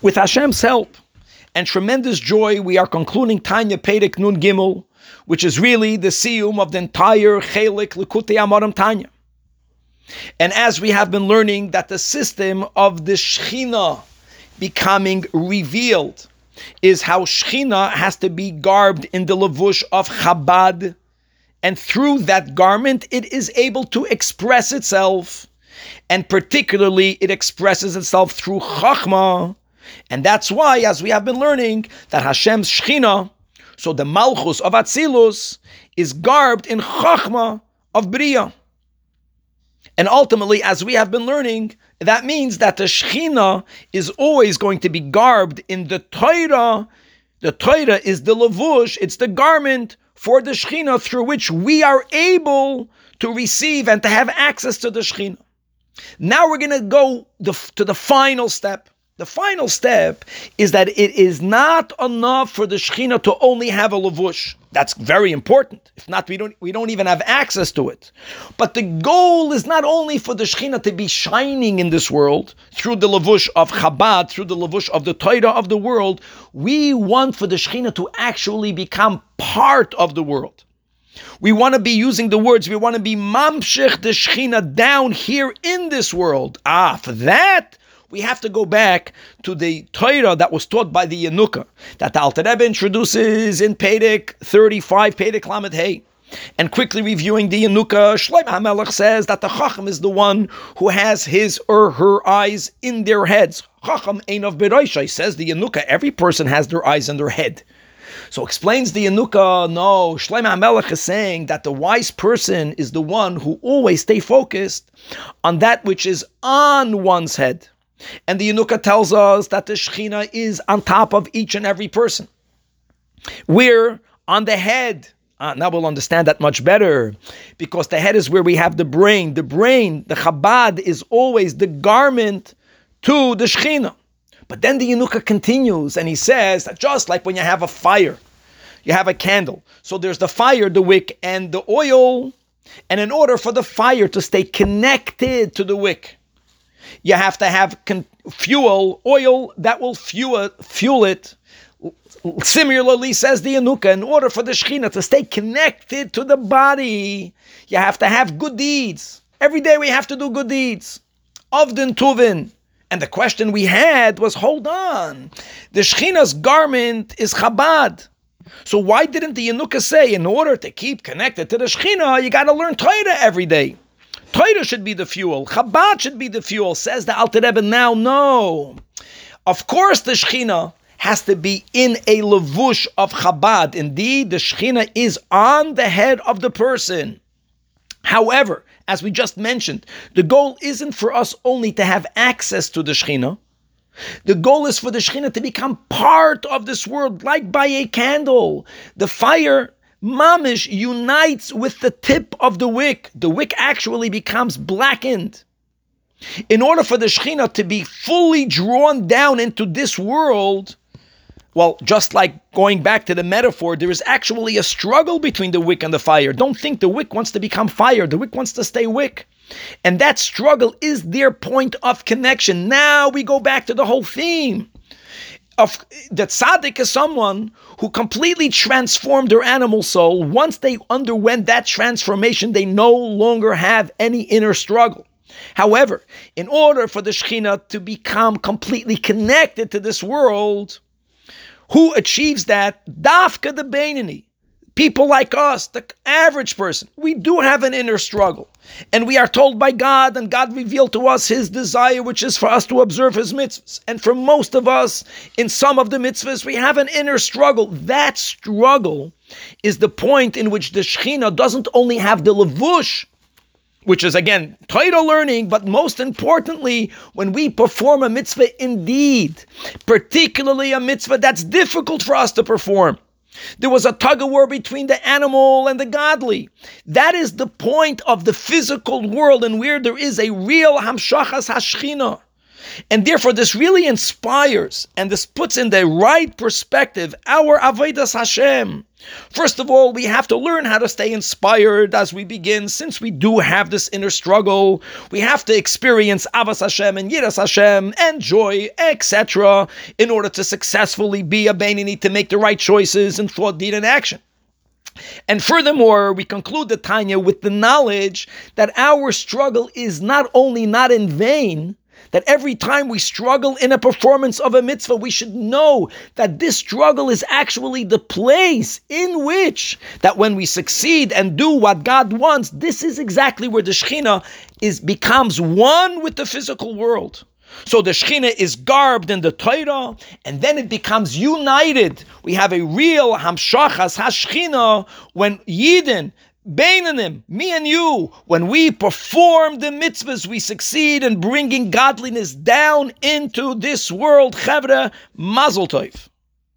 With Hashem's help and tremendous joy, we are concluding Tanya Perek Nun Gimel, which is really the siyum of the entire Chelik Likutei Amarim Tanya. And as we have been learning that the system of the Shechina becoming revealed is how Shechina has to be garbed in the levush of Chabad, and through that garment it is able to express itself, and particularly it expresses itself through Chachma, and that's why, as we have been learning, that Hashem's Shechina, so the Malchus of Atzilus, is garbed in Chachma of Bria. And ultimately, as we have been learning, that means that the Shechina is always going to be garbed in the Torah. The Torah is the lavush, it's the garment for the Shechina through which we are able to receive and to have access to the Shechina. Now we're going to go to the final step. The final step is that it is not enough for the Shechina to only have a lavush. That's very important. If not, we don't we don't even have access to it. But the goal is not only for the Shechina to be shining in this world through the lavush of Chabad, through the lavush of the Torah of the world. We want for the Shechina to actually become part of the world. We want to be using the words, we want to be mamshech the Shechina down here in this world. Ah, for that, we have to go back to the Torah that was taught by the Yanuka, that the Alter Rebbe introduces in Perek 35, Perek Lamed Hey. And quickly reviewing the Yanuka, Shlomo HaMelech says that the Chacham is the one who has his or her eyes in their heads. Chacham Ein of Beroishai says the Yanuka, every person has their eyes in their head. So explains the Yanuka, no, Shlomo HaMelech is saying that the wise person is the one who always stay focused on that which is on one's head. And the Yanuka tells us that the Shechina is on top of each and every person. We're on the head. Uh, now we'll understand that much better because the head is where we have the brain. The brain, the Chabad, is always the garment to the Shechina. But then the Yanuka continues and he says that just like when you have a fire, you have a candle. So there's the fire, the wick, and the oil. And in order for the fire to stay connected to the wick, you have to have con- fuel, oil that will fuel, fuel it. Similarly, says the Yanuka, in order for the Shekhinah to stay connected to the body, you have to have good deeds. Every day we have to do good deeds. Avdin Tuvin. And the question we had was hold on, the Shekhinah's garment is Chabad. So why didn't the Yanuka say, in order to keep connected to the Shekhinah, you got to learn Torah every day? Torah should be the fuel. Chabad should be the fuel. Says the Alter Rebbe. Now, no. Of course, the Shechina has to be in a levush of Chabad. Indeed, the Shechina is on the head of the person. However, as we just mentioned, the goal isn't for us only to have access to the Shechina. The goal is for the Shekhinah to become part of this world, like by a candle. The fire mamish unites with the tip of the wick. The wick actually becomes blackened. In order for the Shekhinah to be fully drawn down into this world, well, just like going back to the metaphor, there is actually a struggle between the wick and the fire. Don't think the wick wants to become fire, the wick wants to stay wick. And that struggle is their point of connection. Now we go back to the whole theme of that tzaddik is someone who completely transformed their animal soul. Once they underwent that transformation, they no longer have any inner struggle. However, in order for the Shekhinah to become completely connected to this world, who achieves that? Dafka the Bainani people like us, the average person, we do have an inner struggle. And we are told by God, and God revealed to us His desire, which is for us to observe His mitzvahs. And for most of us, in some of the mitzvahs, we have an inner struggle. That struggle is the point in which the Shekhinah doesn't only have the levush, which is again Torah learning, but most importantly, when we perform a mitzvah indeed, particularly a mitzvah that's difficult for us to perform there was a tug of war between the animal and the godly. That is the point of the physical world and where there is a real hamshachas hashchina. And therefore, this really inspires and this puts in the right perspective our Avodas Hashem. First of all, we have to learn how to stay inspired as we begin, since we do have this inner struggle. We have to experience Avas Hashem and Yiras Hashem and joy, etc., in order to successfully be a Bainini to make the right choices in thought, deed, and action. And furthermore, we conclude the Tanya with the knowledge that our struggle is not only not in vain, that every time we struggle in a performance of a mitzvah, we should know that this struggle is actually the place in which that when we succeed and do what God wants, this is exactly where the Shekhinah is becomes one with the physical world. So the Shekhinah is garbed in the Torah, and then it becomes united. We have a real Hamshachas HaShekhinah when Yidden Bainanim, me and you, when we perform the mitzvahs, we succeed in bringing godliness down into this world. Chevra, mazel tov.